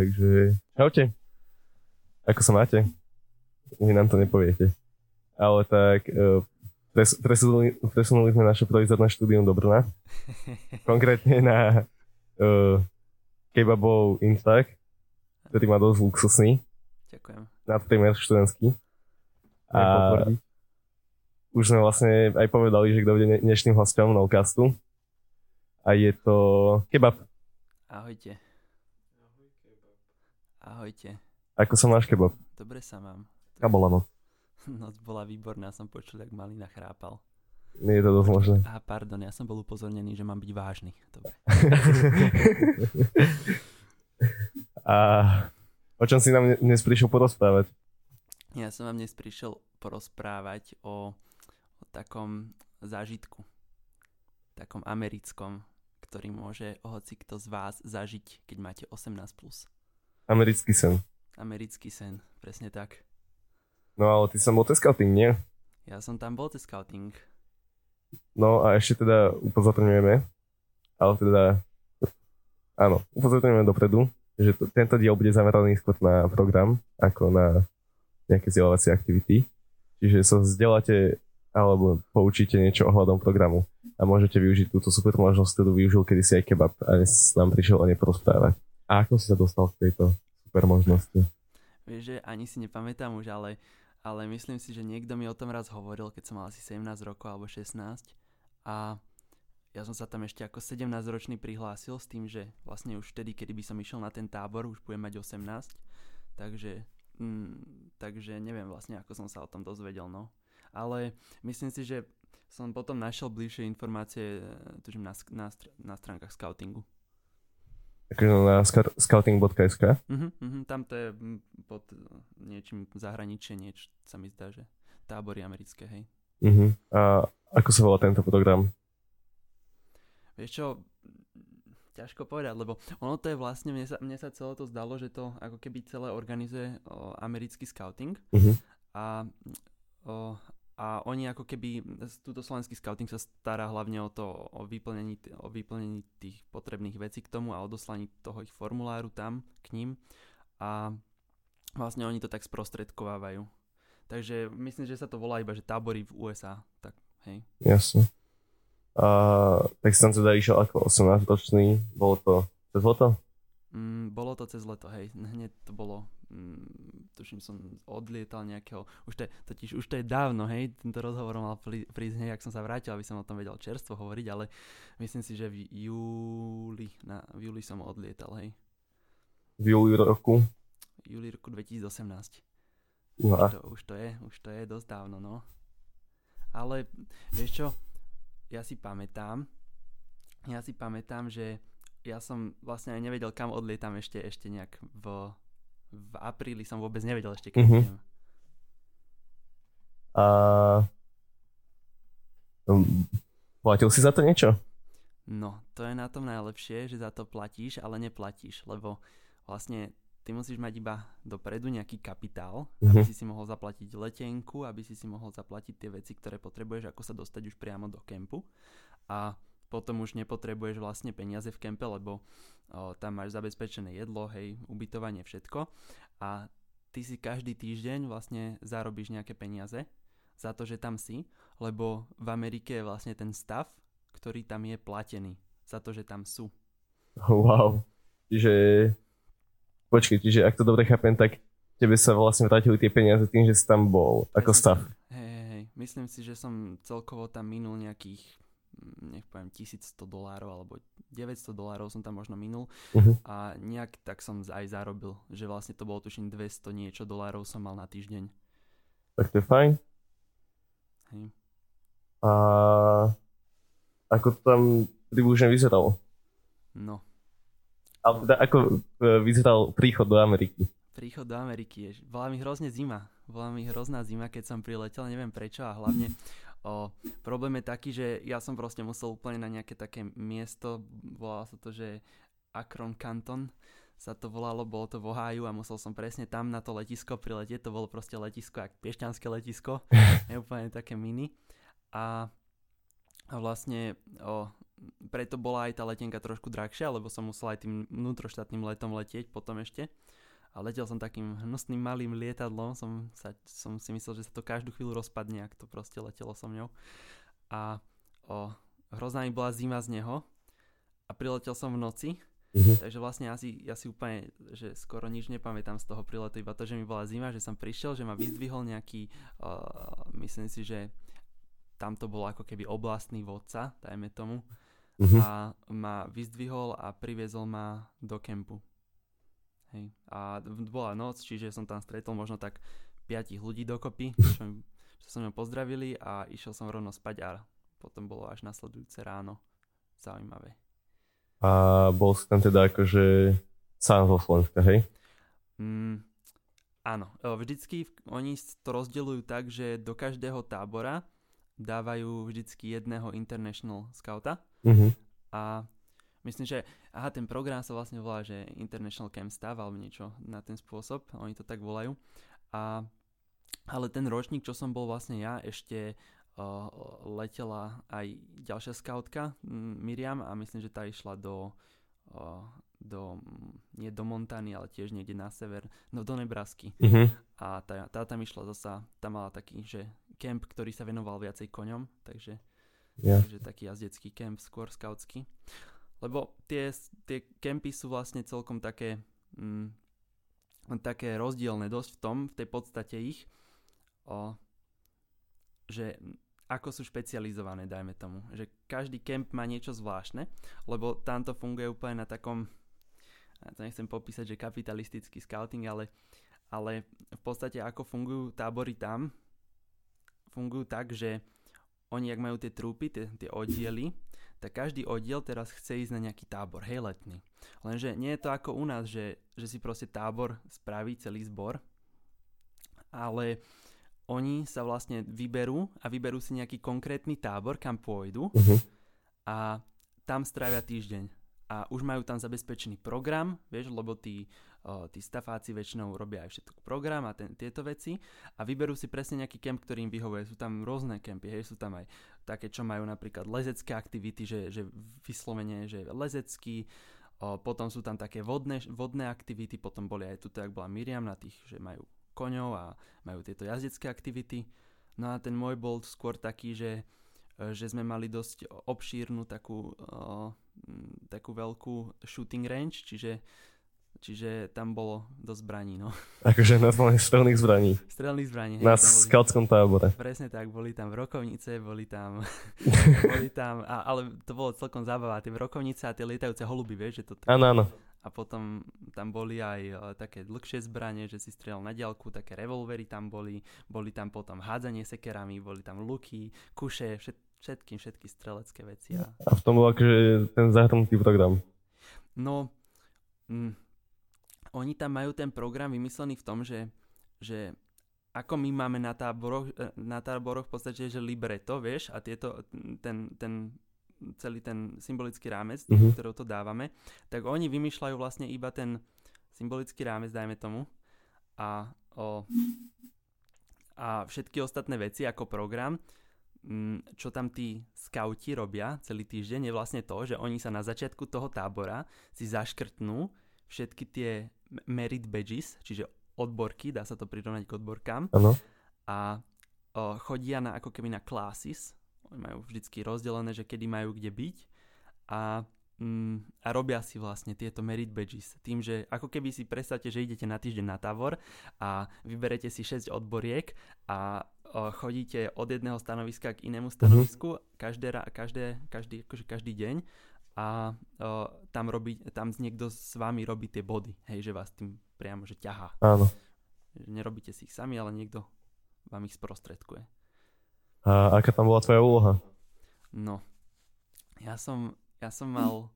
Takže čaute. Ako sa máte? Vy nám to nepoviete. Ale tak uh, pres, presunuli, presunuli sme naše provizorné štúdium do Brna. Konkrétne na uh, kebabov Instak, ktorý má dosť luxusný. Ďakujem. Nadprimer študentský. A už sme vlastne aj povedali, že kto bude dnešným hostom Nocastu. A je to kebab. Ahojte. Ahojte. Ako sa máš kebab? Dobre sa mám. A bola noc. Noc bola výborná, som počul, jak malina chrápal. Nie je to dosť možné. A pardon, ja som bol upozornený, že mám byť vážny. Dobre. A o čom si nám dnes prišiel porozprávať? Ja som vám dnes prišiel porozprávať o, o takom zážitku. Takom americkom, ktorý môže hoci kto z vás zažiť, keď máte 18+. Plus. Americký sen. Americký sen, presne tak. No ale ty som bol scouting, nie? Ja som tam bol scouting. No a ešte teda upozorňujeme, ale teda, áno, upozorňujeme dopredu, že to, tento diel bude zameraný skôr na program, ako na nejaké vzdelávacie aktivity. Čiže sa vzdeláte alebo poučíte niečo ohľadom programu a môžete využiť túto super možnosť, ktorú využil kedysi aj kebab a dnes nám prišiel o nej porozprávať. A ako si sa dostal k tejto super možnosti? Vieš, že ani si nepamätám už, ale ale myslím si, že niekto mi o tom raz hovoril, keď som mal asi 17 rokov alebo 16 a ja som sa tam ešte ako 17-ročný prihlásil s tým, že vlastne už vtedy, kedy by som išiel na ten tábor, už budem mať 18, takže, mm, takže neviem vlastne, ako som sa o tom dozvedel, no. Ale myslím si, že som potom našiel bližšie informácie, tužím, na, na, na stránkach scoutingu. Takže na scouting.sk? Uh-huh, uh-huh, tam to je pod niečím zahraničie, niečo sa mi zdá, že tábory americké, hej. Uh-huh. A ako sa volá tento program? Vieš čo, ťažko povedať, lebo ono to je vlastne, mne sa, mne sa celé to zdalo, že to ako keby celé organizuje o, americký scouting uh-huh. a o, a oni ako keby, túto slovenský scouting sa stará hlavne o to, o vyplnení, o vyplnení tých potrebných vecí k tomu a odoslaní toho ich formuláru tam k ním a vlastne oni to tak sprostredkovávajú. Takže myslím, že sa to volá iba, že tábory v USA, tak hej. Jasne. A tak som teda išiel ako 18 ročný, bolo to cez leto? Mm, bolo to cez leto, hej. Hneď to bolo mm, tuším som odlietal nejakého, už to totiž už to je dávno, hej, tento rozhovor mal prísť hej, ak som sa vrátil, aby som o tom vedel čerstvo hovoriť, ale myslím si, že v júli, na, v júli som odlietal, hej. V júli roku? V júli roku 2018. Uha. Už to, už to je, už to je dosť dávno, no. Ale vieš čo, ja si pamätám, ja si pamätám, že ja som vlastne aj nevedel, kam odlietam ešte, ešte nejak v v apríli som vôbec nevedel ešte, keď mm-hmm. A um, platil si za to niečo? No, to je na tom najlepšie, že za to platíš, ale neplatíš, lebo vlastne ty musíš mať iba dopredu nejaký kapitál, mm-hmm. aby si si mohol zaplatiť letenku, aby si si mohol zaplatiť tie veci, ktoré potrebuješ, ako sa dostať už priamo do kempu. A potom už nepotrebuješ vlastne peniaze v kempe, lebo o, tam máš zabezpečené jedlo, hej, ubytovanie, všetko. A ty si každý týždeň vlastne zarobíš nejaké peniaze za to, že tam si, lebo v Amerike je vlastne ten stav, ktorý tam je platený za to, že tam sú. Wow. Čiže, počkej, čiže ak to dobre chápem, tak tebe sa vlastne vrátili tie peniaze tým, že si tam bol ako stav. Hej, hej, myslím si, že som celkovo tam minul nejakých nech poviem 1100 dolárov alebo 900 dolárov som tam možno minul uh-huh. a nejak tak som aj zarobil, že vlastne to bolo tuším 200 niečo dolárov som mal na týždeň. Tak to je fajn. Hej. A ako to tam približne vyzeralo? No. Ale teda ako e, vyzeral príchod do Ameriky? Príchod do Ameriky je, bola mi hrozne zima. Bola mi hrozná zima, keď som priletel, neviem prečo a hlavne O, problém je taký, že ja som proste musel úplne na nejaké také miesto, volalo sa to, že Akron Canton sa to volalo, bolo to v Ohio a musel som presne tam na to letisko priletieť, to bolo proste letisko, jak piešťanské letisko, je úplne také mini. A a vlastne o, preto bola aj tá letenka trošku drahšia, lebo som musel aj tým vnútroštátnym letom letieť potom ešte. A letel som takým hnusným malým lietadlom, som, sa, som si myslel, že sa to každú chvíľu rozpadne, ak to proste letelo so mňou. A o, hrozná mi bola zima z neho a priletel som v noci, Mm-hmm. Takže vlastne asi, ja si úplne, že skoro nič nepamätám z toho priletu, iba to, že mi bola zima, že som prišiel, že ma vyzdvihol nejaký, uh, myslím si, že tam to bolo ako keby oblastný vodca, dajme tomu, mm-hmm. a ma vyzdvihol a priviezol ma do kempu. Hej. A bola noc, čiže som tam stretol možno tak piatich ľudí dokopy, čo, mi, čo som mňa pozdravili a išiel som rovno spať a potom bolo až nasledujúce ráno. Zaujímavé. A bol si tam teda akože sám zo Slovenska, hej? Mm, áno, vždycky oni to rozdeľujú tak, že do každého tábora dávajú vždycky jedného international scouta. Mm-hmm. A myslím, že aha, ten program sa vlastne volá, že International Camp Staff alebo niečo na ten spôsob, oni to tak volajú. A, ale ten ročník, čo som bol vlastne ja, ešte letela aj ďalšia skautka Miriam a myslím, že tá išla do, do nie do Montany, ale tiež niekde na sever, no do Nebrasky. Mm-hmm. A tá, tá tam išla zasa, tam mala taký, že kemp, ktorý sa venoval viacej koňom, takže, yeah. takže taký jazdecký kemp, skôr skautský. Lebo tie, tie kempy sú vlastne celkom také, mm, také rozdielne dosť v tom, v tej podstate ich, o, že ako sú špecializované, dajme tomu. Že každý kemp má niečo zvláštne, lebo tam to funguje úplne na takom, to nechcem popísať, že kapitalistický scouting, ale, ale v podstate ako fungujú tábory tam, fungujú tak, že oni, ak majú tie trúpy, tie, tie oddiely, tak každý oddiel teraz chce ísť na nejaký tábor, hej, letný. Lenže nie je to ako u nás, že, že si proste tábor spraví celý zbor, ale oni sa vlastne vyberú a vyberú si nejaký konkrétny tábor, kam pôjdu uh-huh. a tam strávia týždeň. A už majú tam zabezpečený program, vieš, lebo tí, tí stafáci väčšinou robia aj všetko program a ten, tieto veci a vyberú si presne nejaký kemp, ktorý im vyhovuje. Sú tam rôzne kempy, hej, sú tam aj také, čo majú napríklad lezecké aktivity, že, že vyslovene, že lezecký, uh, potom sú tam také vodné, vodné aktivity, potom boli aj tu, tak bola Miriam na tých, že majú koňov a majú tieto jazdecké aktivity. No a ten môj bol skôr taký, že, že sme mali dosť obšírnu takú, uh, takú veľkú shooting range, čiže, čiže tam bolo dosť zbraní. No. Akože na strelných zbraní. Strelných zbraní. Hej, na skautskom tábore. Presne tak, boli tam vrokovnice, boli tam, boli tam a, ale to bolo celkom zábava, tie vrokovnice a tie lietajúce holuby, vieš, že to... Áno, áno a potom tam boli aj uh, také dlhšie zbranie, že si strieľal na diaľku, také revolvery tam boli, boli tam potom hádzanie sekerami, boli tam luky, kuše, všet, všetkým, všetky strelecké veci. A, a v tom bol akože ten zahrnutý program? No, mm, oni tam majú ten program vymyslený v tom, že, že ako my máme na táboroch, e, na táboroch v podstate, že libreto, vieš, a tieto, ten, ten celý ten symbolický rámec, mm-hmm. ktorou to dávame, tak oni vymýšľajú vlastne iba ten symbolický rámec, dajme tomu, a, o, a všetky ostatné veci ako program, čo tam tí skauti robia celý týždeň, je vlastne to, že oni sa na začiatku toho tábora si zaškrtnú všetky tie merit badges, čiže odborky, dá sa to prirovnať k odborkám. Ano. A o, chodia na, ako keby na classes, majú vždycky rozdelené, že kedy majú kde byť a, mm, a robia si vlastne tieto merit badges tým, že ako keby si predstavte, že idete na týždeň na Tavor a vyberete si 6 odboriek a o, chodíte od jedného stanoviska k inému stanovisku mm-hmm. každé, každé, každý, akože každý deň a o, tam, robí, tam niekto s vami robí tie body, hej, že vás tým priamo že ťahá. Áno. Nerobíte si ich sami, ale niekto vám ich sprostredkuje. A aká tam bola tvoja úloha? No, ja som, ja som mal...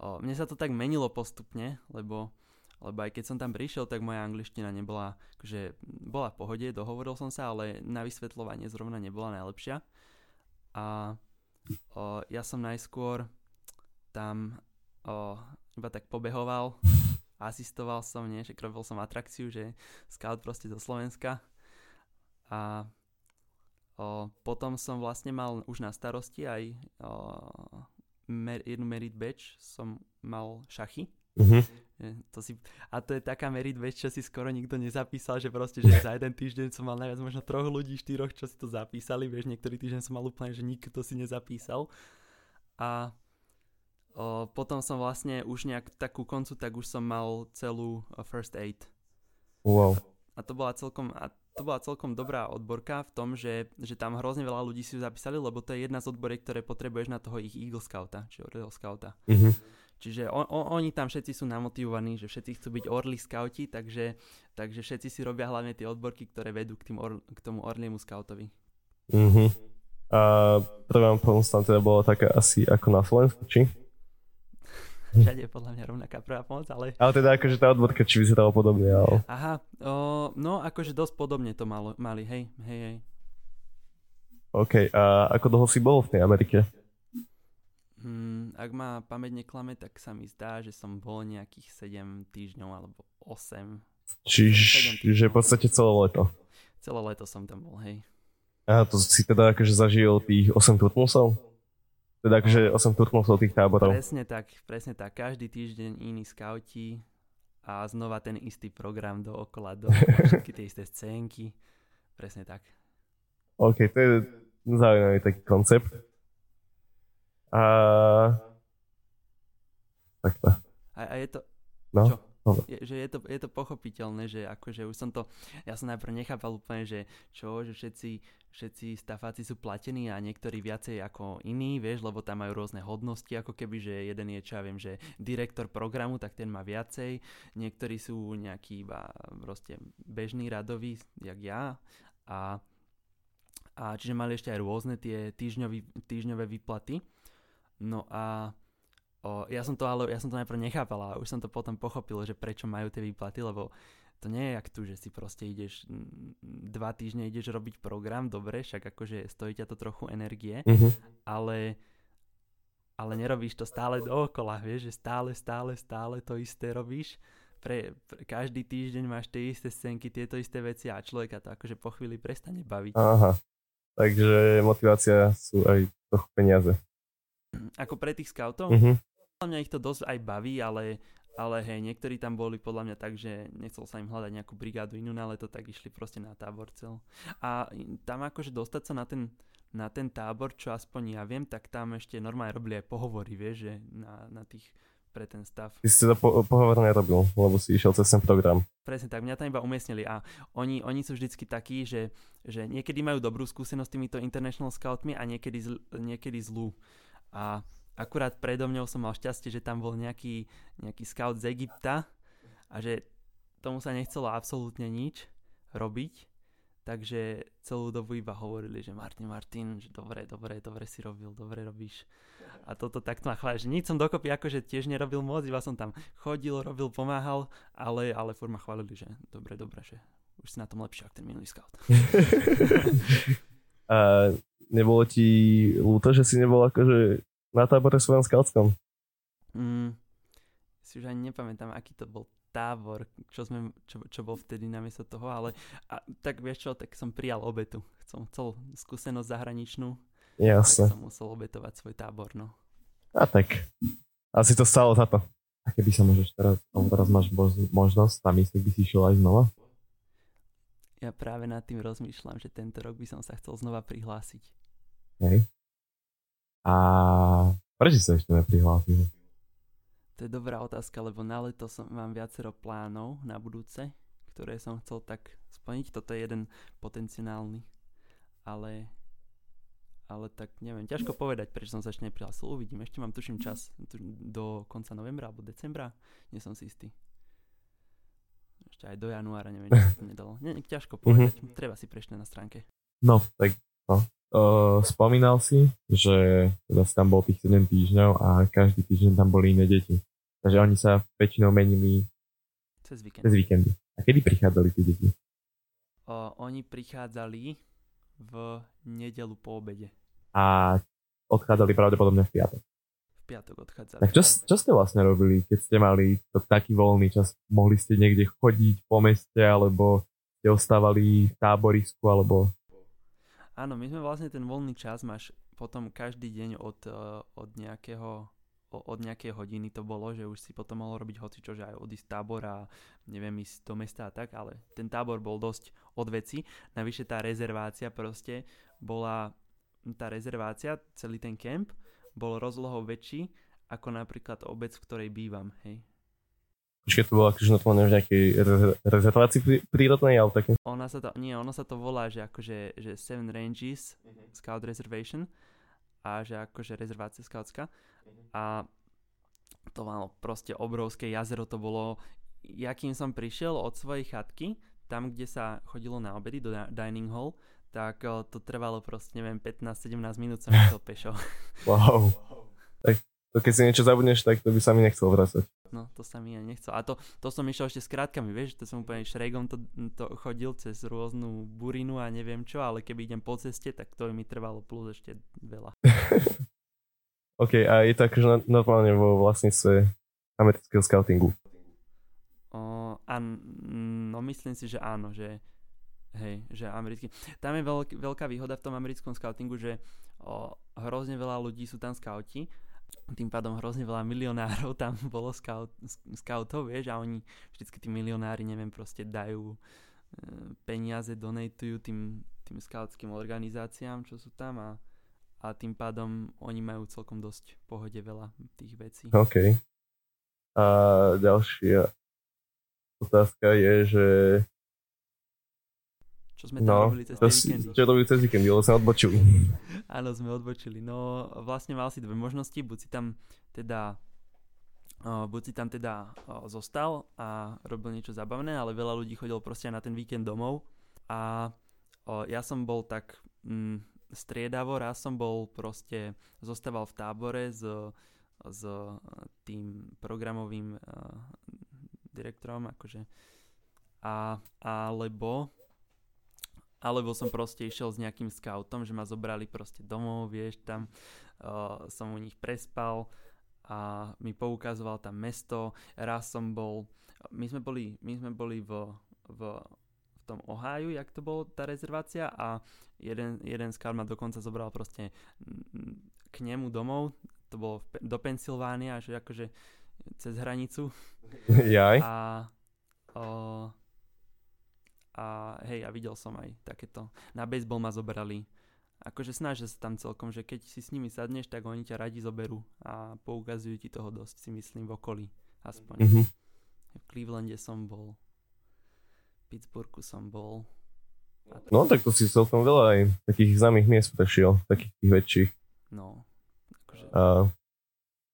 O, mne sa to tak menilo postupne, lebo, lebo aj keď som tam prišiel, tak moja angličtina nebola, že bola v pohode, dohovoril som sa, ale na vysvetľovanie zrovna nebola najlepšia. A o, ja som najskôr tam o, iba tak pobehoval, asistoval som, nie, že robil som atrakciu, že scout proste zo Slovenska. A o, potom som vlastne mal už na starosti aj o, mer, jednu merit batch, som mal šachy. Mhm. To si, a to je taká merit batch, čo si skoro nikto nezapísal, že proste, že za jeden týždeň som mal najviac možno troch ľudí, štyroch, čo si to zapísali, vieš, niektorý týždeň som mal úplne, že nikto si nezapísal. A o, potom som vlastne už nejak takú koncu, tak už som mal celú first aid. Wow. A to bola celkom, a to bola celkom dobrá odborka v tom, že, že tam hrozne veľa ľudí si ju zapísali, lebo to je jedna z odboriek, ktoré potrebuješ na toho ich Eagle Scouta, či Orel Scouta. Mhm. Čiže on, on, oni tam všetci sú namotivovaní, že všetci chcú byť Orly Scouti, takže, takže všetci si robia hlavne tie odborky, ktoré vedú k, tým or, k tomu Orliemu Scoutovi. Mhm. A prvá pomoc tam teda bola taká asi ako na Slovensku, či? Všade je podľa mňa rovnaká prvá pomoc, ale... Ale teda akože tá odvodka, či vyzerala podobne, ale... Aha, o, no akože dosť podobne to malo, mali, hej, hej, hej. OK, a ako dlho si bol v tej Amerike? Hmm, ak ma pamäť neklame, tak sa mi zdá, že som bol nejakých 7 týždňov alebo 8. Čiže v podstate celé leto. Celé leto som tam bol, hej. A to si teda akože zažil tých 8 turnusov? Teda akože 8 turnusov tých táborov. Presne tak, presne tak. Každý týždeň iní skauti a znova ten istý program dookola, do všetky tie isté scénky. Presne tak. OK, to je zaujímavý taký koncept. A... Takto. A, a je to... No. Čo? Je, že je to, je to pochopiteľné, že akože už som to, ja som najprv nechápal úplne, že čo, že všetci, všetci stafáci sú platení a niektorí viacej ako iní, vieš, lebo tam majú rôzne hodnosti, ako keby, že jeden je, čo ja viem, že direktor programu, tak ten má viacej, niektorí sú nejaký iba proste bežný radový, jak ja. A, a čiže mali ešte aj rôzne tie týždňový, týždňové výplaty. No a O, ja som to ale, ja som to najprv nechápala a už som to potom pochopil, že prečo majú tie výplaty, lebo to nie je jak tu, že si proste ideš dva týždne ideš robiť program, dobre, však akože stojí ťa to trochu energie, Mhm. ale ale nerobíš to stále dookola, vieš, že stále, stále, stále to isté robíš. Pre, pre každý týždeň máš tie isté scénky, tieto isté veci a človeka to akože po chvíli prestane baviť. Aha. Takže motivácia sú aj trochu peniaze. Ako pre tých scoutov, Mhm. Podľa mňa ich to dosť aj baví, ale, ale hej, niektorí tam boli podľa mňa tak, že nechcel sa im hľadať nejakú brigádu inú na leto, tak išli proste na tábor cel. A tam akože dostať sa na ten, na ten tábor, čo aspoň ja viem, tak tam ešte normálne robili aj pohovory, vieš, že na, na tých pre ten stav. Ty si teda po, pohovor nerobil, lebo si išiel cez ten program. Presne tak, mňa tam iba umiestnili a oni, oni sú vždycky takí, že, že niekedy majú dobrú skúsenosť s týmito international scoutmi a niekedy, zl, niekedy zlú. A akurát predo mňou som mal šťastie, že tam bol nejaký, nejaký scout z Egypta a že tomu sa nechcelo absolútne nič robiť, takže celú dobu iba hovorili, že Martin, Martin, že dobre, dobre, dobre si robil, dobre robíš. A toto takto ma chváli, že nič som dokopy akože tiež nerobil moc, iba som tam chodil, robil, pomáhal, ale, ale furt ma chválili, že dobre, dobre, že už si na tom lepšie, ako ten minulý scout. A nebolo ti ľúto, že si nebol akože na tábore scoutskom? Mm, si už ani nepamätám, aký to bol tábor, čo, sme, čo, čo bol vtedy namiesto toho, ale a, tak vieš čo, tak som prijal obetu. Som chcel skúsenosť zahraničnú, Jasne. tak som musel obetovať svoj tábor, no. A tak. Asi to stalo za to. A keby sa môžeš teraz, teraz máš mož- možnosť, tam myslíš, by si išiel aj znova? Ja práve nad tým rozmýšľam, že tento rok by som sa chcel znova prihlásiť. Hej. A prečo sa ešte neprihlásil? To je dobrá otázka, lebo na leto som, mám viacero plánov na budúce, ktoré som chcel tak splniť. Toto je jeden potenciálny, ale, ale tak neviem, ťažko povedať, prečo som sa ešte neprihlásil. Uvidím, ešte mám tuším čas do konca novembra alebo decembra, nie som si istý. Ešte aj do januára, neviem, či sa to nedalo. Nie, ťažko povedať, mm-hmm. treba si prečítať na stránke. No, tak no. Uh, spomínal si, že teda si tam bol tých 7 týždňov a každý týždeň tam boli iné deti. Takže oni sa väčšinou menili cez víkend. Cez víkendy. A kedy prichádzali tie deti? O, oni prichádzali v nedelu po obede. A odchádzali pravdepodobne v piatok. V piatok odchádzali. Tak čo, čo ste vlastne robili, keď ste mali to taký voľný čas? Mohli ste niekde chodiť po meste, alebo ste ostávali v táborisku, alebo... áno, my sme vlastne ten voľný čas máš potom každý deň od, uh, od nejakého od nejakej hodiny to bolo, že už si potom mohol robiť hoci čo, že aj odísť a neviem ísť do mesta a tak, ale ten tábor bol dosť od veci. Navyše tá rezervácia proste bola, tá rezervácia, celý ten kemp bol rozlohou väčší ako napríklad obec, v ktorej bývam, hej. Počkej, to bolo akože normálne v nejakej rezervácii prírodnej, ale také? Ona sa to, nie, ono sa to volá, že akože, že Seven Ranges uh-huh. Scout Reservation a že akože rezervácia scoutská uh-huh. a to malo proste obrovské jazero, to bolo, jakým som prišiel od svojej chatky, tam, kde sa chodilo na obedy do dining hall, tak eh, to trvalo proste, neviem, 15-17 minút som išiel pešo. Wow. Tak to keď si niečo zabudneš, tak to by sa mi nechcel vracať. No, to sa mi aj nechcel. A to, to som išiel ešte s krátkami, vieš, to som úplne šrejgom to, to chodil cez rôznu burinu a neviem čo, ale keby idem po ceste, tak to mi trvalo plus ešte veľa. OK, a je to akože normálne vo vlastníctve amerického scoutingu? O, an, no myslím si, že áno, že hej, že americký. Tam je veľk, veľká výhoda v tom americkom scoutingu, že o, hrozne veľa ľudí sú tam scouti tým pádom hrozne veľa milionárov tam bolo scout, scoutov, vieš, a oni vždycky tí milionári, neviem, proste dajú e, peniaze, donatujú tým, tým scoutským organizáciám, čo sú tam a, a tým pádom oni majú celkom dosť pohode veľa tých vecí. OK. A ďalšia otázka je, že čo sme tam no, robili cez tie víkendy. Čo robili cez víkendy, lebo sme odbočili. Áno, sme odbočili. No vlastne mal si dve možnosti, buď si tam teda uh, buď si tam teda uh, zostal a robil niečo zabavné, ale veľa ľudí chodilo proste na ten víkend domov a uh, ja som bol tak mm, striedavo, raz som bol proste, zostával v tábore s, s tým programovým uh, direktorom, akože a, alebo alebo som proste išiel s nejakým scoutom, že ma zobrali proste domov, vieš, tam uh, som u nich prespal a mi poukazoval tam mesto. Raz som bol, my sme boli, my sme boli v, v, v tom Ohio, jak to bolo tá rezervácia a jeden, jeden scout ma dokonca zobral proste k nemu domov, to bolo v, do Pensylvánia, že akože cez hranicu. Jaj. A uh, a hej, a videl som aj takéto. Na baseball ma zobrali. Akože snažia sa tam celkom, že keď si s nimi sadneš, tak oni ťa radi zoberú a poukazujú ti toho dosť, si myslím, v okolí. Aspoň. Mm-hmm. V Clevelande som bol. V Pittsburghu som bol. No tak to si celkom veľa aj takých známych miest prešiel, takých tých väčších. No. Akože... A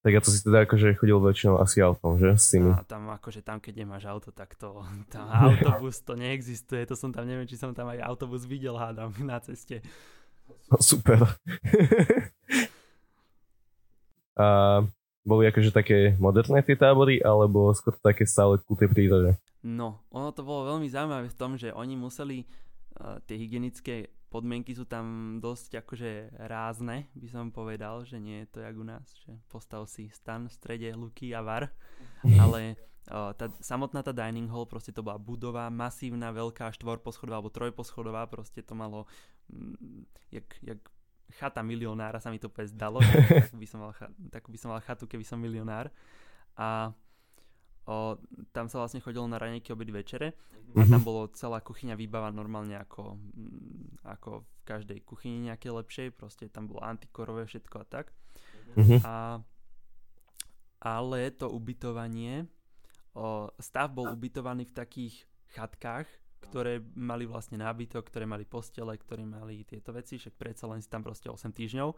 tak ja to si teda akože chodil väčšinou asi autom, že? S tými. A tam akože tam, keď nemáš auto, tak to, tam autobus to neexistuje, to som tam, neviem, či som tam aj autobus videl, hádam, na ceste. No, super. a boli akože také moderné tie tábory, alebo skôr také stále ku tej prírode? No, ono to bolo veľmi zaujímavé v tom, že oni museli uh, tie hygienické podmienky sú tam dosť akože rázne, by som povedal, že nie je to jak u nás, že postav si stan v strede luky a var, ale uh, tá, samotná tá dining hall, proste to bola budova, masívna, veľká, štvorposchodová alebo trojposchodová, proste to malo mm, jak, jak chata milionára sa mi to úplne zdalo, tak by som mal, tak by som mal chatu, keby som milionár. A O, tam sa vlastne chodilo na ranejky, obedy, večere a mhm. tam bolo celá kuchyňa výbava normálne ako, mm, ako v každej kuchyni nejakej lepšej, proste tam bolo antikorové všetko a tak. Mm-hmm. A, ale to ubytovanie, o, stav bol ubytovaný v takých chatkách, ktoré mali vlastne nábytok, ktoré mali postele, ktoré mali tieto veci, však predsa len si tam proste 8 týždňov.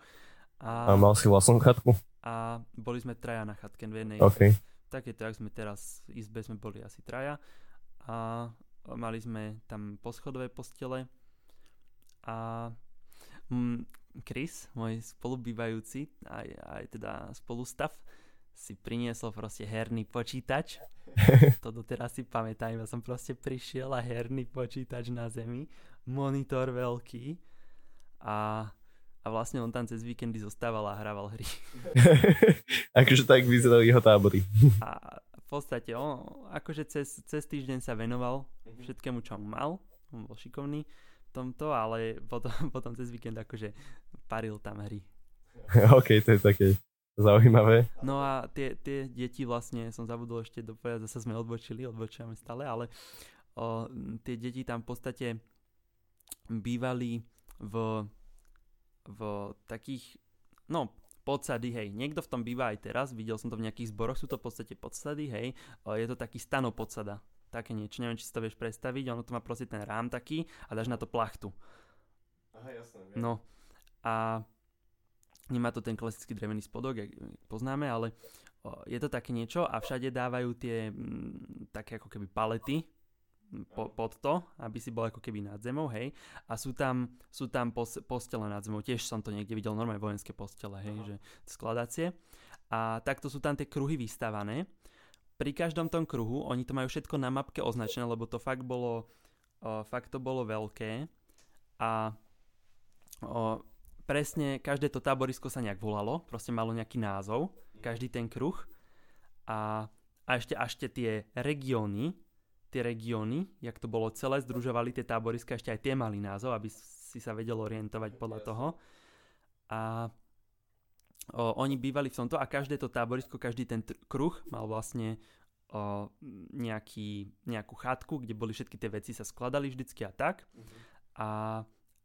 A, a mal si vlastnú chatku? A boli sme traja na chatke v jednej. Okay takéto, jak sme teraz v izbe sme boli asi traja a mali sme tam poschodové postele a mm, Chris, môj spolubývajúci, aj, aj teda spolustav, si priniesol proste herný počítač. to doteraz si pamätám, ja som proste prišiel a herný počítač na zemi, monitor veľký a a vlastne on tam cez víkendy zostával a hrával hry. akože tak vyzerali jeho tábory. a v podstate on akože cez, cez týždeň sa venoval všetkému, čo mal. On bol šikovný. tomto, ale potom, potom cez víkend akože paril tam hry. OK, to je také zaujímavé. No a tie, tie deti vlastne, som zabudol ešte dopovedať, zase sme odbočili, odbočujeme stále, ale o, tie deti tam v podstate bývali v, v takých, no podsady, hej, niekto v tom býva aj teraz, videl som to v nejakých zboroch, sú to v podstate podsady, hej, o, je to taký stano podsada, také niečo, neviem, či si to vieš predstaviť, ono to má proste ten rám taký a dáš na to plachtu. Aha, jasné. No. A Nemá to ten klasický drevený spodok, jak poznáme, ale je to také niečo a všade dávajú tie mm, také ako keby palety po, pod to, aby si bol ako keby nad zemou, hej. A sú tam, sú tam pos, postele nad zemou, tiež som to niekde videl, normálne vojenské postele, hej, Aha. že skladacie. A takto sú tam tie kruhy vystavané. Pri každom tom kruhu, oni to majú všetko na mapke označené, lebo to fakt bolo, o, fakt to bolo veľké. A o, presne každé to táborisko sa nejak volalo, proste malo nejaký názov, každý ten kruh. A, a ešte, ešte tie regióny, tie regióny, jak to bolo celé, združovali tie táboriska, ešte aj tie mali názov, aby si sa vedel orientovať podľa toho. A o, oni bývali v tomto a každé to táborisko, každý ten tr- kruh mal vlastne o, nejaký, nejakú chatku, kde boli všetky tie veci sa skladali vždycky a tak. Mm-hmm. A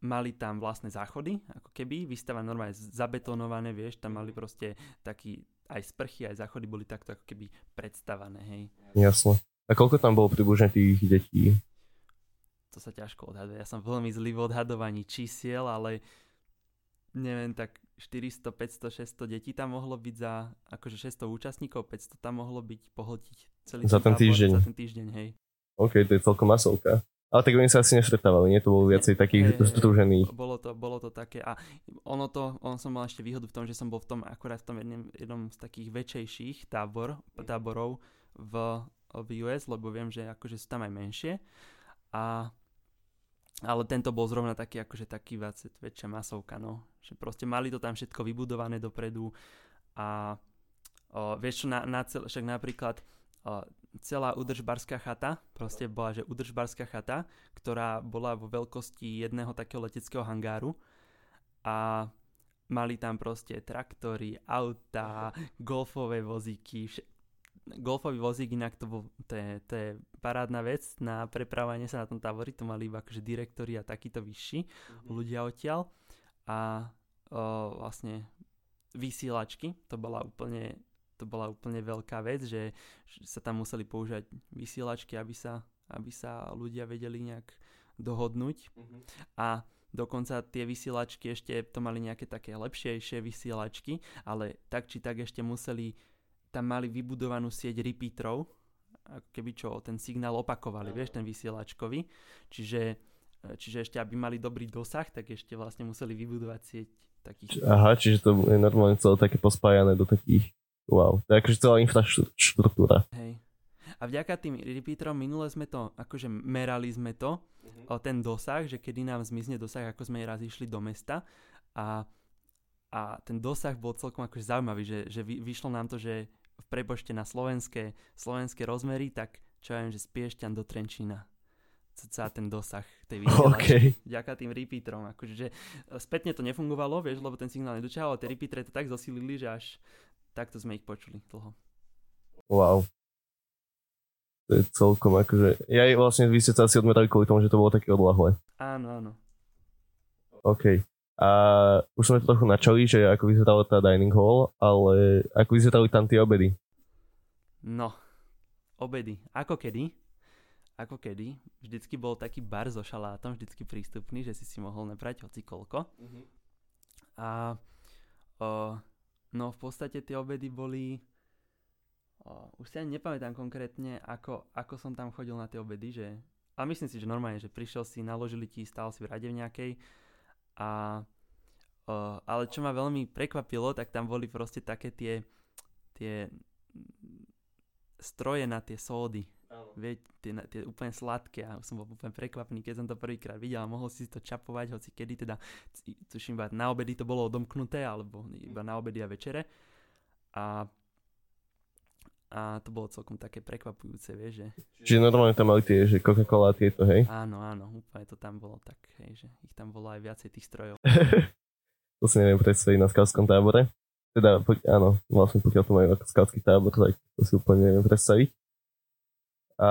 mali tam vlastné záchody, ako keby, vystava normálne zabetonované, vieš, tam mali proste taký, aj sprchy, aj záchody boli takto ako keby predstavané, hej. Jasne. A koľko tam bolo približne tých detí? To sa ťažko odhaduje. Ja som veľmi zlý v odhadovaní čísiel, ale neviem, tak 400, 500, 600 detí tam mohlo byť za akože 600 účastníkov, 500 tam mohlo byť pohltiť celý za ten týždeň. Za ten týždeň, hej. OK, to je celkom masovka. Ale tak oni sa asi nestretávali, nie? To bolo viacej takých hey, združených. Bolo to, bolo to také a ono to, on som mal ešte výhodu v tom, že som bol v tom akurát v tom jednom, jednom z takých väčšejších tábor, táborov v, v US, lebo viem, že akože sú tam aj menšie. A ale tento bol zrovna taký, akože taký väč, väčšia masovka, no. Že proste mali to tam všetko vybudované dopredu a o, vieš čo, na, na cel, však napríklad o, celá udržbarská chata, proste bola, že udržbarská chata, ktorá bola vo veľkosti jedného takého leteckého hangáru a mali tam proste traktory, auta, golfové vozíky, vš- golfový vozík inak to, bol, to, je, to je parádna vec na prepravanie sa na tom tábori, to mali iba akože direktori a takíto vyšší mm-hmm. ľudia odtiaľ a o, vlastne vysielačky, to bola úplne to bola úplne veľká vec, že, že sa tam museli používať vysielačky, aby sa, aby sa ľudia vedeli nejak dohodnúť. Mm-hmm. A dokonca tie vysielačky ešte to mali nejaké také lepšejšie vysielačky, ale tak či tak ešte museli, tam mali vybudovanú sieť repeaterov, ako keby čo ten signál opakovali, vieš, ten vysielačkový. Čiže, čiže ešte aby mali dobrý dosah, tak ešte vlastne museli vybudovať sieť takých. Aha, čiže to je normálne celé také pospájané do takých Wow, to je akože celá infraštruktúra. Hej. A vďaka tým repeaterom minule sme to, akože merali sme to, mm-hmm. o ten dosah, že kedy nám zmizne dosah, ako sme raz išli do mesta a, a ten dosah bol celkom akože zaujímavý, že, že vy, vyšlo nám to, že v prepočte na slovenské, slovenské rozmery, tak čo ja viem, že z Piešťan do Trenčína cca ten dosah tej vysielačky. Okay. Vďaka tým repeaterom. Akože, že spätne to nefungovalo, vieš, lebo ten signál nedočal, ale tie repeatery to tak zosilili, že až takto sme ich počuli dlho. Wow. To je celkom akože... Ja vlastne vy ste sa asi odmerali kvôli tomu, že to bolo také odlahlé. Áno, áno. OK. A už sme to trochu načali, že ako vyzerala tá dining hall, ale ako vyzerali tam tie obedy? No, obedy. Ako kedy? Ako kedy? Vždycky bol taký bar so šalátom, vždycky prístupný, že si si mohol nebrať hoci koľko. Mm-hmm. A o, No v podstate tie obedy boli... O, už si ani nepamätám konkrétne, ako, ako som tam chodil na tie obedy, že... A myslím si, že normálne, že prišiel si, naložili ti, stál si v rade v nejakej a... O, ale čo ma veľmi prekvapilo, tak tam boli proste také tie... tie stroje na tie sódy. Viete, tie, tie úplne sladké a som bol úplne prekvapený, keď som to prvýkrát videl a mohol si to čapovať, hoci kedy teda, tuším iba na obedy to bolo odomknuté, alebo iba na obedy a večere. A, a to bolo celkom také prekvapujúce, vieš, že Čiže normálne tam mali tie, že Coca-Cola a tieto, hej? áno, áno, úplne to tam bolo tak, hej, že ich tam bolo aj viacej tých strojov. to si neviem predstaviť na skautskom tábore. Teda, po, áno, vlastne pokiaľ to majú ako skautský tábor, tak to si úplne neviem predstaviť. A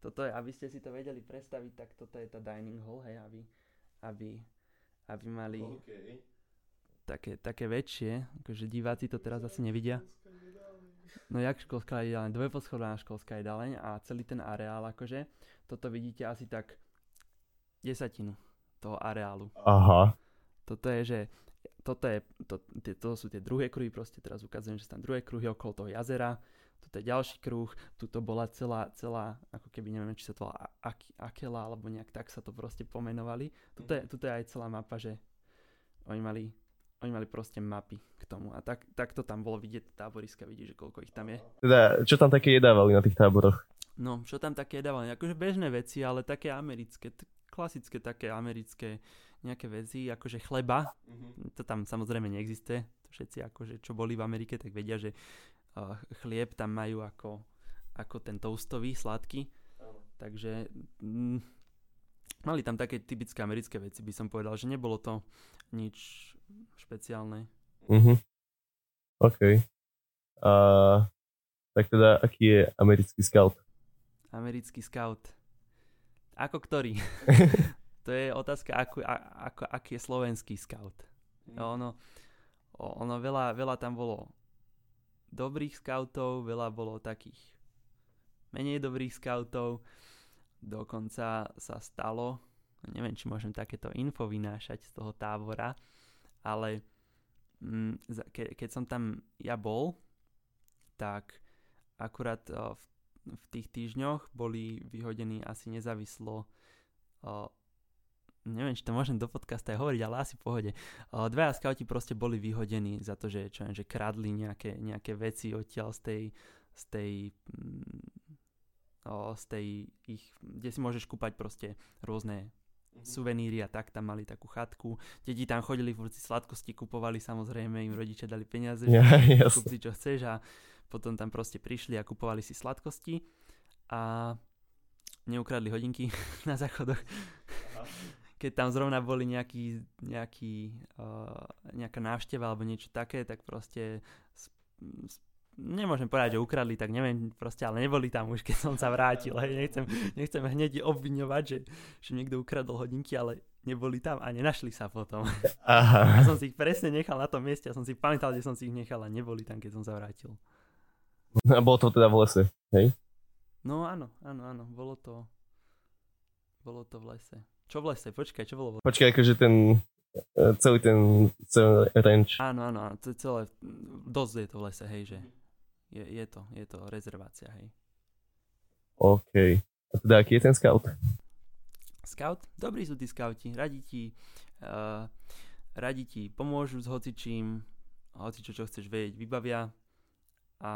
Toto je, aby ste si to vedeli predstaviť, tak toto je tá dining hall, hej, aby, aby, aby mali také, také väčšie, akože diváci to teraz asi nevidia. No jak školská jedáleň, dvojposchodná školská jedáleň a celý ten areál akože, toto vidíte asi tak desatinu toho areálu. aha, Toto je, že toto, je, to, tie, to sú tie druhé kruhy, proste teraz ukazujem, že sú tam druhé kruhy okolo toho jazera, toto je ďalší kruh, tuto bola celá, celá, ako keby neviem, či sa to volá Ak- Akela, alebo nejak tak sa to proste pomenovali. Tuto je, tuto je aj celá mapa, že oni mali, oni mali proste mapy k tomu a tak, tak to tam bolo vidieť, táboriska vidí, že koľko ich tam je. teda, čo tam také jedávali na tých táboroch? No, čo tam také dávali? Akože bežné veci, ale také americké, t- klasické také americké nejaké veci, akože chleba, to tam samozrejme neexistuje, všetci akože, čo boli v Amerike, tak vedia, že uh, chlieb tam majú ako, ako ten toastový, sladký, takže mm, mali tam také typické americké veci, by som povedal, že nebolo to nič špeciálne. Mhm. OK. A, tak teda, aký je americký scout? Americký scout. Ako ktorý? to je otázka, ako, ako, aký je slovenský scout. No, ono, ono veľa, veľa tam bolo dobrých scoutov, veľa bolo takých menej dobrých scoutov. Dokonca sa stalo, neviem, či môžem takéto info vynášať z toho tábora, ale mm, ke, keď som tam ja bol, tak akurát v v tých týždňoch boli vyhodení asi nezávislo neviem, či to môžem do podcastu aj hovoriť, ale asi pohode. Dvaja skauti proste boli vyhodení za to, že, čo viem, že kradli nejaké, nejaké veci odtiaľ z tej, z tej, mm, o, z tej ich, kde si môžeš kúpať proste rôzne suveníry a tak, tam mali takú chatku. Deti tam chodili, furt si sladkosti kupovali, samozrejme im rodičia dali peniaze, že Ja, kúp jasne. si čo chceš a potom tam proste prišli a kupovali si sladkosti a neukradli hodinky na záchodoch. Keď tam zrovna boli nejaký, nejaký, uh, nejaká návšteva alebo niečo také, tak proste s, s, nemôžem povedať, že ukradli, tak neviem, proste, ale neboli tam už, keď som sa vrátil. Hej. Nechcem, nechcem hneď obviňovať, že, že niekto ukradol hodinky, ale neboli tam a nenašli sa potom. Aha. Ja som si ich presne nechal na tom mieste, ja som si pamätal, že som si ich nechal a neboli tam, keď som sa vrátil. A bolo to teda v lese, hej? No áno, áno, áno, bolo to, bolo to v lese. Čo v lese? Počkaj, čo bolo v lese? Počkaj, akože ten, e, celý ten, celý ranch. Áno, áno, áno, celé, dosť je to v lese, hej, že je, je to, je to rezervácia, hej. OK. A teda, aký je ten scout? Scout? Dobrí sú tí scouti, radi ti, uh, radi ti pomôžu s hocičím, hocičo, čo chceš vedieť, vybavia a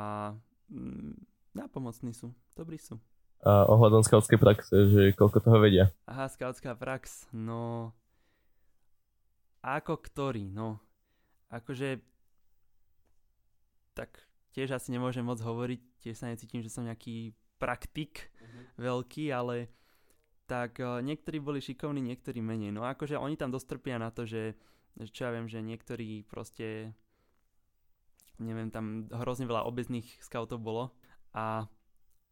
mm, nápomocní sú, dobrí sú. A ohľadom skautskej praxe, že koľko toho vedia? Aha, skautská prax, no... Ako ktorý, no... Akože... Tak tiež asi nemôžem moc hovoriť, tiež sa necítim, že som nejaký praktik veľký, ale tak uh, niektorí boli šikovní, niektorí menej. No akože oni tam dosť trpia na to, že, že čo ja viem, že niektorí proste neviem, tam hrozne veľa obezných scoutov bolo a,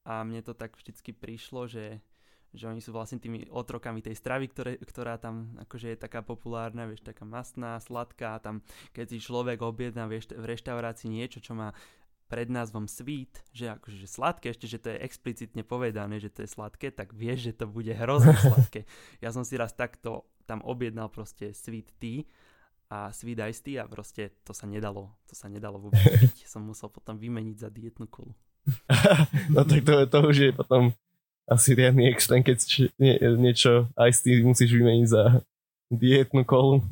a mne to tak vždycky prišlo, že, že oni sú vlastne tými otrokami tej stravy, ktoré, ktorá tam akože je taká populárna, vieš, taká masná, sladká, tam keď si človek objedná vieš, v reštaurácii niečo, čo má pred názvom sweet, že akože že sladké, ešte, že to je explicitne povedané, že to je sladké, tak vieš, že to bude hrozne sladké. Ja som si raz takto tam objednal proste sweet tea a sweet iced tea a proste to sa nedalo, to sa nedalo vôbec piť. Som musel potom vymeniť za dietnú kolu. no tak to, to už je potom asi riadny extrém, keď či, nie, niečo aj ty musíš vymeniť za dietnú kolu.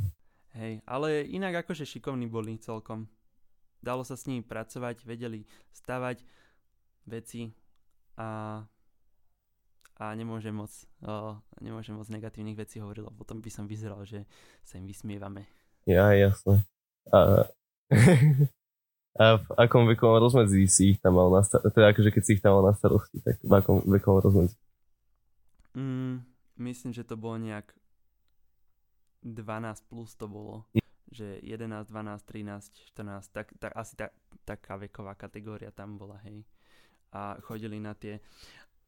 Hej, ale inak akože šikovní boli celkom. Dalo sa s nimi pracovať, vedeli stavať veci a, a nemôžem moc, o, nemôžem moc negatívnych vecí hovoriť, lebo potom by som vyzeral, že sa im vysmievame. Ja, jasné. A, A v akom vekovom rozmedzi si ich tam mal na starosti? Teda akože keď si ich tam mal na starosti, tak v akom vekovom rozmedzi? Mm, myslím, že to bolo nejak 12 plus to bolo. Že 11, 12, 13, 14, tak, tak asi ta, taká veková kategória tam bola, hej. A chodili na tie...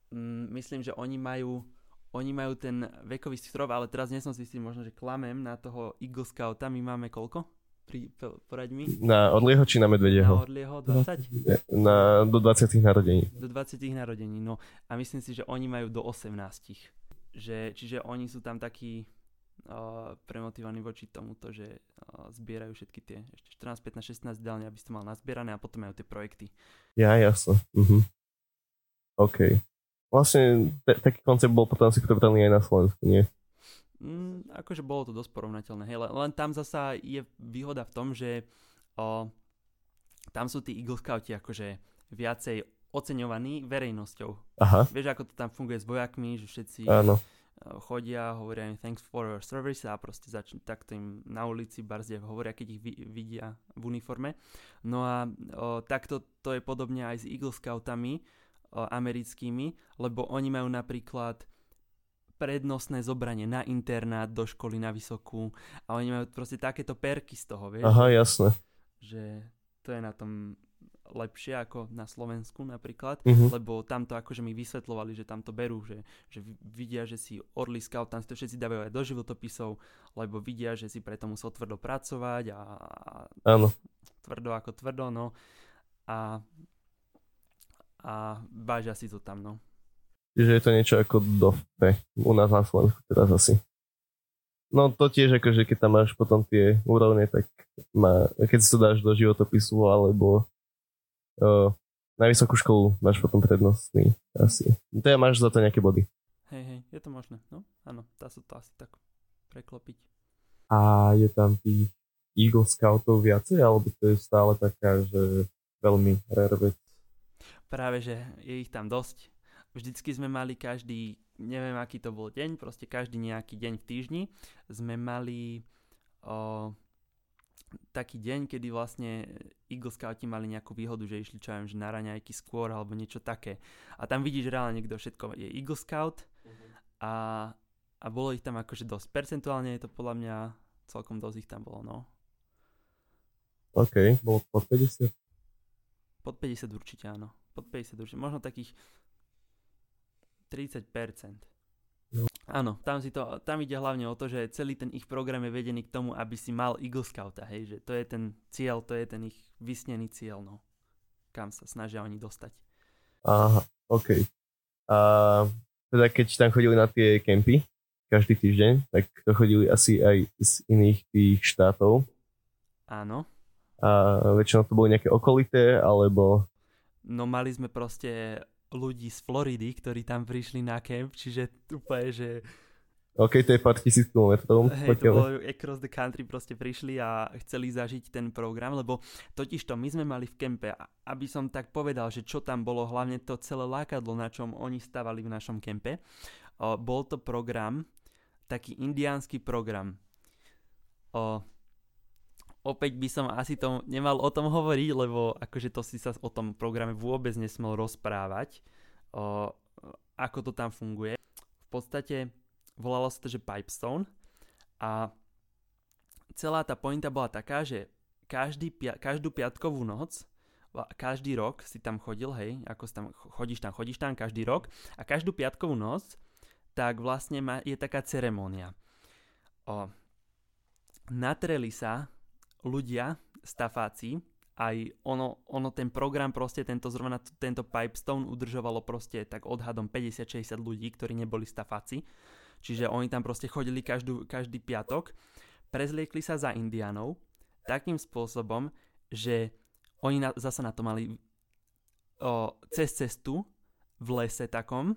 Mm, myslím, že oni majú oni majú ten vekový strop, ale teraz nie som si istý, možno, že klamem na toho Eagle Scouta, my máme koľko? Pri, poraď mi. Na Odlieho či na Medvedieho? Na Odlieho 20? Na, do 20 narodení. Do 20 narodení, no. A myslím si, že oni majú do 18. Že, čiže oni sú tam takí uh, premotivovaní voči tomuto, že uh, zbierajú všetky tie ešte 14, 15, 16 ideálne, aby si to mal nazbierané a potom majú tie projekty. Ja, jasno. Mhm. OK vlastne t- taký koncept bol potom asi akceptovaný aj na Slovensku, nie? Mm, akože bolo to dosť porovnateľné. Hej, len tam zasa je výhoda v tom, že o, tam sú tí Eagle Scouti akože viacej oceňovaní verejnosťou. Aha. Vieš, ako to tam funguje s vojakmi, že všetci Áno. Chodia, hovoria im thanks for your service a proste začnú takto im na ulici barzde hovoria, keď ich vidia v uniforme. No a o, takto to je podobne aj s Eagle Scoutami, americkými, lebo oni majú napríklad prednostné zobranie na internát, do školy, na vysokú a oni majú proste takéto perky z toho, vieš? Aha, jasné. Že to je na tom lepšie ako na Slovensku napríklad, uh-huh. lebo tamto akože mi vysvetlovali, že tam to berú, že, že vidia, že si Orly Scout, tam si to všetci dávajú aj do životopisov, lebo vidia, že si preto musel tvrdo pracovať a, Áno. tvrdo ako tvrdo, no. A a vážia si to tam, no. Čiže je to niečo ako DOFPE u nás na Slovensku teraz asi. No to tiež akože keď tam máš potom tie úrovne, tak má, keď si to dáš do životopisu alebo na vysokú školu máš potom prednostný asi. Teda máš za to nejaké body. Hej, hej, je to možné. No, áno, dá sa to asi tak preklopiť. A je tam tých Eagle Scoutov viacej, alebo to je stále taká, že veľmi rare vec? Práve, že je ich tam dosť. Vždycky sme mali každý, neviem aký to bol deň, proste každý nejaký deň v týždni sme mali o, taký deň, kedy vlastne Eagle Scouti mali nejakú výhodu, že išli čo viem, že na raňajky skôr alebo niečo také. A tam vidíš reálne, kto všetko je Eagle Scout a, a bolo ich tam akože dosť. Percentuálne je to podľa mňa celkom dosť ich tam bolo, no. OK, bolo pod 50? Pod 50 určite áno pod 50 určite, možno takých 30%. No. Áno, tam, si to, tam ide hlavne o to, že celý ten ich program je vedený k tomu, aby si mal Eagle Scouta, hej, že to je ten cieľ, to je ten ich vysnený cieľ, no, kam sa snažia oni dostať. Aha, OK. A teda keď tam chodili na tie kempy každý týždeň, tak to chodili asi aj z iných tých štátov. Áno. A väčšinou to boli nejaké okolité, alebo No mali sme proste ľudí z Floridy, ktorí tam prišli na kemp, čiže úplne, že... OK, to je pár tisíc kilometrov. Hej, to bolo across the country proste prišli a chceli zažiť ten program, lebo totiž to my sme mali v kempe, aby som tak povedal, že čo tam bolo, hlavne to celé lákadlo, na čom oni stavali v našom kempe, o, bol to program, taký indiánsky program. O, opäť by som asi to nemal o tom hovoriť, lebo akože to si sa o tom programe vôbec nesmel rozprávať, o, ako to tam funguje. V podstate volalo sa to, že Pipestone a celá tá pointa bola taká, že každý, každú piatkovú noc každý rok si tam chodil, hej, ako tam, chodíš tam, chodíš tam každý rok a každú piatkovú noc tak vlastne ma, je taká ceremónia. O, natreli sa ľudia, stafáci, aj ono, ono ten program proste, tento zrovna tento Pipestone udržovalo proste tak odhadom 50-60 ľudí, ktorí neboli stafáci. Čiže oni tam proste chodili každú, každý piatok, prezliekli sa za indianov takým spôsobom, že oni na, zasa na to mali o, cez cestu v lese takom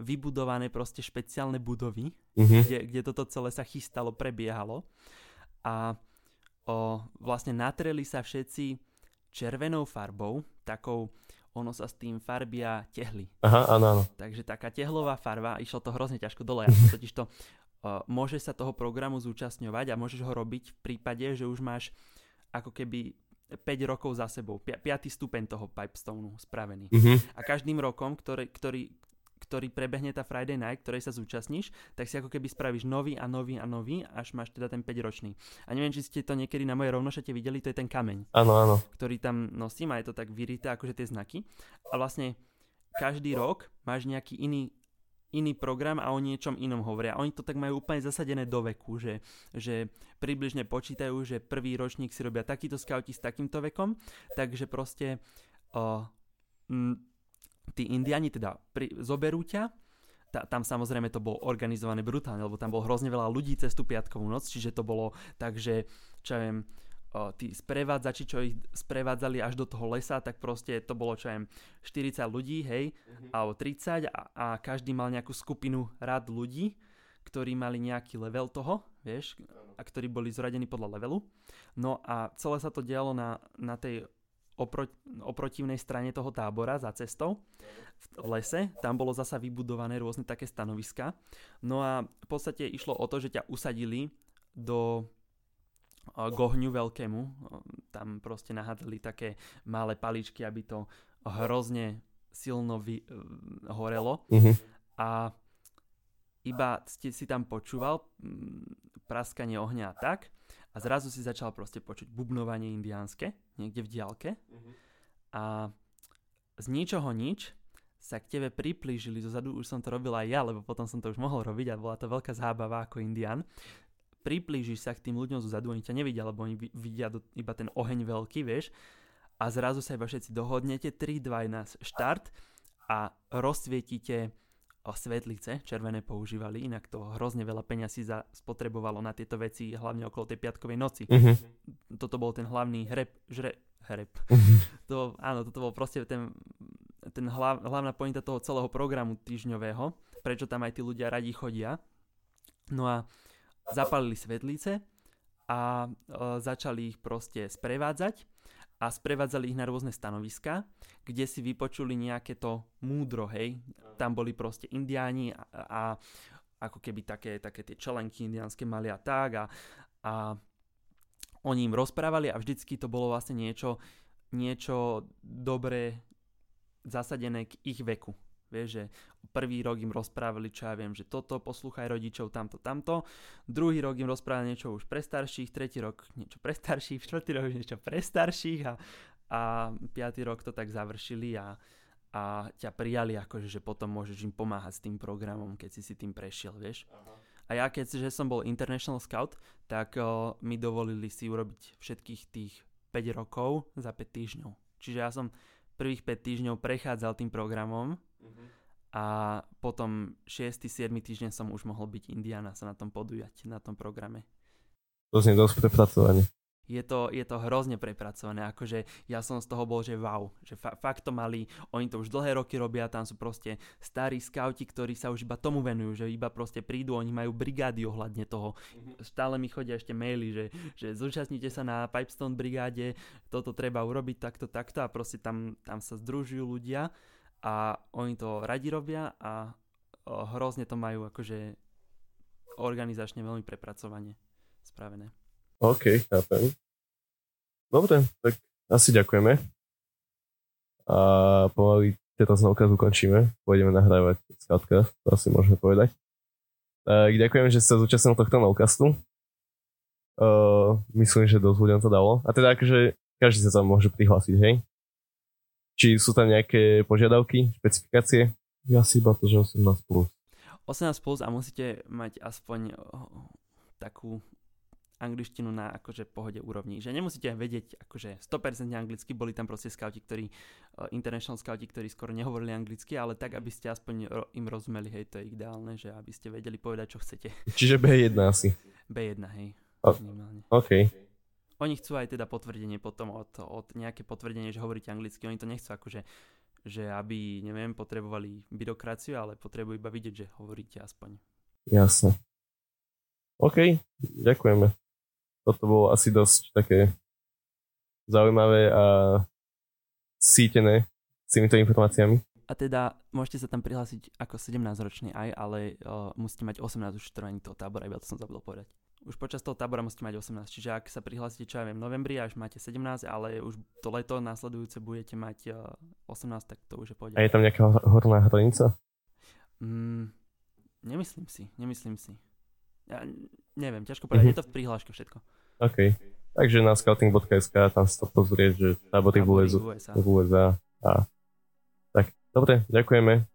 vybudované proste špeciálne budovy, mm-hmm. kde, kde toto celé sa chystalo, prebiehalo. A o, vlastne natreli sa všetci červenou farbou, takou ono sa s tým farbia tehly. Aha, áno, áno. Takže taká tehlová farba, išlo to hrozne ťažko dole, ja totiž to môže sa toho programu zúčastňovať a môžeš ho robiť v prípade, že už máš ako keby 5 rokov za sebou, 5. stupeň toho Pipestoneu spravený. Mhm. A každým rokom, ktorý, ktorý, ktorý prebehne tá Friday Night, ktorej sa zúčastníš, tak si ako keby spravíš nový a nový a nový, až máš teda ten 5-ročný. A neviem, či ste to niekedy na mojej rovnošate videli, to je ten kameň, Áno, áno. ktorý tam nosím a je to tak vyrité, akože tie znaky. A vlastne každý rok máš nejaký iný iný program a o niečom inom hovoria. Oni to tak majú úplne zasadené do veku, že, že približne počítajú, že prvý ročník si robia takýto scouti s takýmto vekom, takže proste m, tí indiani teda pri, zoberú ťa, ta, tam samozrejme to bolo organizované brutálne, lebo tam bolo hrozne veľa ľudí cez tú piatkovú noc, čiže to bolo tak, že čo ja viem, o, tí sprevádzači, čo ich sprevádzali až do toho lesa, tak proste to bolo, čo viem, 40 ľudí, hej, alebo 30 a, a každý mal nejakú skupinu rád ľudí, ktorí mali nejaký level toho, vieš, a ktorí boli zradení podľa levelu. No a celé sa to dialo na, na tej opro, oprotivnej strane toho tábora za cestou v lese. Tam bolo zasa vybudované rôzne také stanoviska. No a v podstate išlo o to, že ťa usadili do a, k ohňu veľkému. Tam proste nahádzali také malé paličky, aby to hrozne silno vy, horelo. Mhm. A iba ste si tam počúval praskanie ohňa tak a zrazu si začal proste počuť bubnovanie indiánske niekde v diálke. A z ničoho nič sa k tebe priplížili, zozadu už som to robil aj ja, lebo potom som to už mohol robiť a bola to veľká zábava ako indián. Priplížiš sa k tým ľuďom zozadu, oni ťa nevidia, lebo oni vi- vidia do, iba ten oheň veľký, vieš, a zrazu sa iba všetci dohodnete, 3, 2, 1, štart a rozsvietíte svetlice, červené používali, inak to hrozne veľa peňazí za, spotrebovalo na tieto veci, hlavne okolo tej piatkovej noci. Mhm. Toto bol ten hlavný hreb, žre, hreb. to, áno, toto bol proste ten, ten hlav, hlavná pointa toho celého programu týždňového, prečo tam aj tí ľudia radi chodia. No a zapalili svetlice a e, začali ich proste sprevádzať a sprevádzali ich na rôzne stanoviska, kde si vypočuli nejaké to múdro, hej. Tam boli proste indiáni a, a ako keby také, také tie čelenky indiánske mali a tak a, a oni im rozprávali a vždycky to bolo vlastne niečo, niečo dobre zasadené k ich veku. Vieš, že prvý rok im rozprávali, čo ja viem, že toto, poslúchaj rodičov, tamto, tamto. Druhý rok im rozprávali niečo už pre starších, tretí rok niečo pre starších, štvrtý rok niečo pre starších a, a piatý rok to tak završili a, a ťa prijali akože, že potom môžeš im pomáhať s tým programom, keď si si tým prešiel, vieš. A ja keďže som bol International Scout, tak o, mi dovolili si urobiť všetkých tých 5 rokov za 5 týždňov. Čiže ja som prvých 5 týždňov prechádzal tým programom a potom 6. 7. týždeň som už mohol byť Indiana sa na tom podujať, na tom programe. To znie dosť prepracovanie. Je to, je to hrozne prepracované, akože ja som z toho bol, že wow, že fa- fakt to mali, oni to už dlhé roky robia, tam sú proste starí skauti, ktorí sa už iba tomu venujú, že iba proste prídu, oni majú brigády ohľadne toho. Stále mi chodia ešte maily, že, že zúčastnite sa na Pipestone brigáde, toto treba urobiť takto, takto a proste tam, tam sa združujú ľudia a oni to radi robia a hrozne to majú akože organizačne veľmi prepracovanie spravené. OK, chápem. Dobre, tak asi ďakujeme. A pomaly tieto okaz ukončíme. Pôjdeme nahrávať Scoutcast, to asi môžeme povedať. Tak ďakujem, že ste sa zúčastnil tohto novcastu. Uh, myslím, že dosť ľuďom to dalo. A teda akože každý sa tam môže prihlásiť, hej? Či sú tam nejaké požiadavky, špecifikácie? Ja si iba to, že 18 plus. 18 plus a musíte mať aspoň oh, takú angličtinu na akože pohode úrovni. Že nemusíte vedieť akože 100% anglicky, boli tam proste scouti, ktorí, uh, international scouti, ktorí skoro nehovorili anglicky, ale tak, aby ste aspoň im rozumeli, hej, to je ideálne, že aby ste vedeli povedať, čo chcete. Čiže B1 asi. B1, hej, O- minimálne. OK. Oni chcú aj teda potvrdenie potom od, od nejaké potvrdenie, že hovoríte anglicky, oni to nechcú akože že aby, neviem, potrebovali byrokraciu, ale potrebujú iba vidieť, že hovoríte aspoň. Jasne. OK, ďakujeme. Toto bolo asi dosť také zaujímavé a sítené s týmito informáciami. A teda môžete sa tam prihlásiť ako 17-ročný aj, ale uh, musíte mať 18 už trvaní toho tábora, iba to som zabudol povedať. Už počas toho tábora musíte mať 18. Čiže ak sa prihlásite, čo ja viem, v novembri, až máte 17, ale už to leto následujúce budete mať 18, eh, tak to už je pôjde. A je tam nejaká horná hranica? Mm, nemyslím si, nemyslím si. Ja neviem, ťažko povedať, mm-hmm. je to v prihláške všetko. OK. Takže na scouting.sk tam si to pozrieť, že tábory v USA. V USA. A... Tak, dobre, ďakujeme.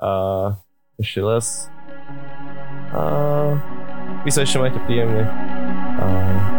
A ešte raz. A viszont sem a filmnek. Uh...